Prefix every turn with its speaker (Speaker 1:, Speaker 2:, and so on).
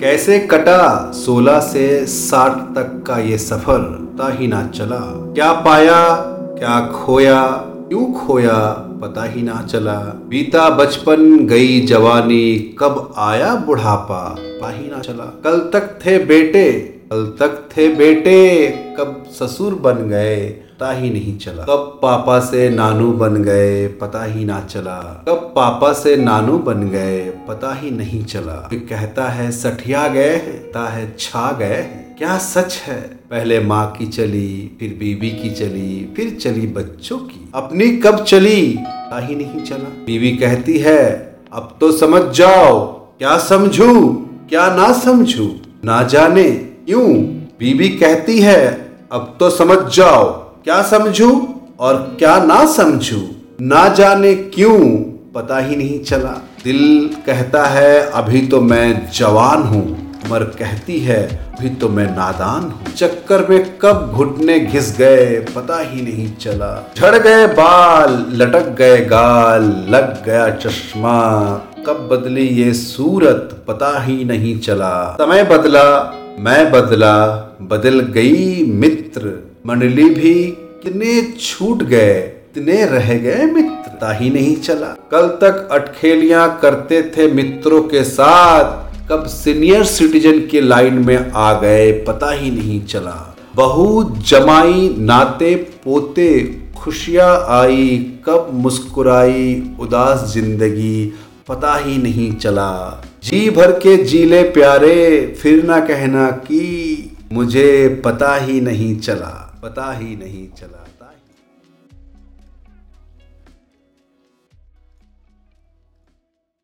Speaker 1: कैसे कटा सोलह से साठ तक का ये सफ़र पता ही ना चला। क्या पाया, क्या खोया, क्यों खोया पता ही ना चला। बीता बचपन गई जवानी, कब आया बुढ़ापा पता ही ना चला। कल तक थे बेटे कल तक थे बेटे। कब ससुर बन गए, पता ही नहीं चला। कब पापा से नानू बन गए, पता ही ना चला। कब पापा से नानू बन गए, पता ही नहीं चला। फिर कहता है, सठिया गए हैं है, छा गए क्या सच है? पहले माँ की चली, फिर बीबी की चली, फिर चली बच्चों की। अपनी कब चली, पता ही नहीं चला। बीवी कहती है, अब तो समझ जाओ, क्या समझू, क्या ना समझू? ना जाने क्यों? बीबी कहती है, अब तो समझ जाओ, क्या समझू और क्या ना समझू? ना जाने क्यों? पता ही नहीं चला। दिल कहता है, अभी तो मैं जवान हूँ। उम्र कहती है, अभी तो मैं नादान हूँ। चक्कर में कब घुटने घिस गए, पता ही नहीं चला। झड़ गए बाल, लटक गए गाल, लग गया चश्मा। कब बदली ये सूरत, पता ही नहीं चला। समय बदला मैं बदला, बदल गई मित्र। मंडली भी कितने छूट गए इतने रह गए मित्रता ही नहीं चला। कल तक अटखेलियाँ करते थे मित्रों के साथ। कब सीनियर सिटीजन के लाइन में आ गए, पता ही नहीं चला। बहु जमाई, नाते पोते, खुशियाँ आई, कब मुस्कुराई उदास ज़िंदगी, पता ही नहीं चला। जी भर के जीले प्यारे, फिर ना कहना कि मुझे पता ही नहीं चला, पता ही नहीं चला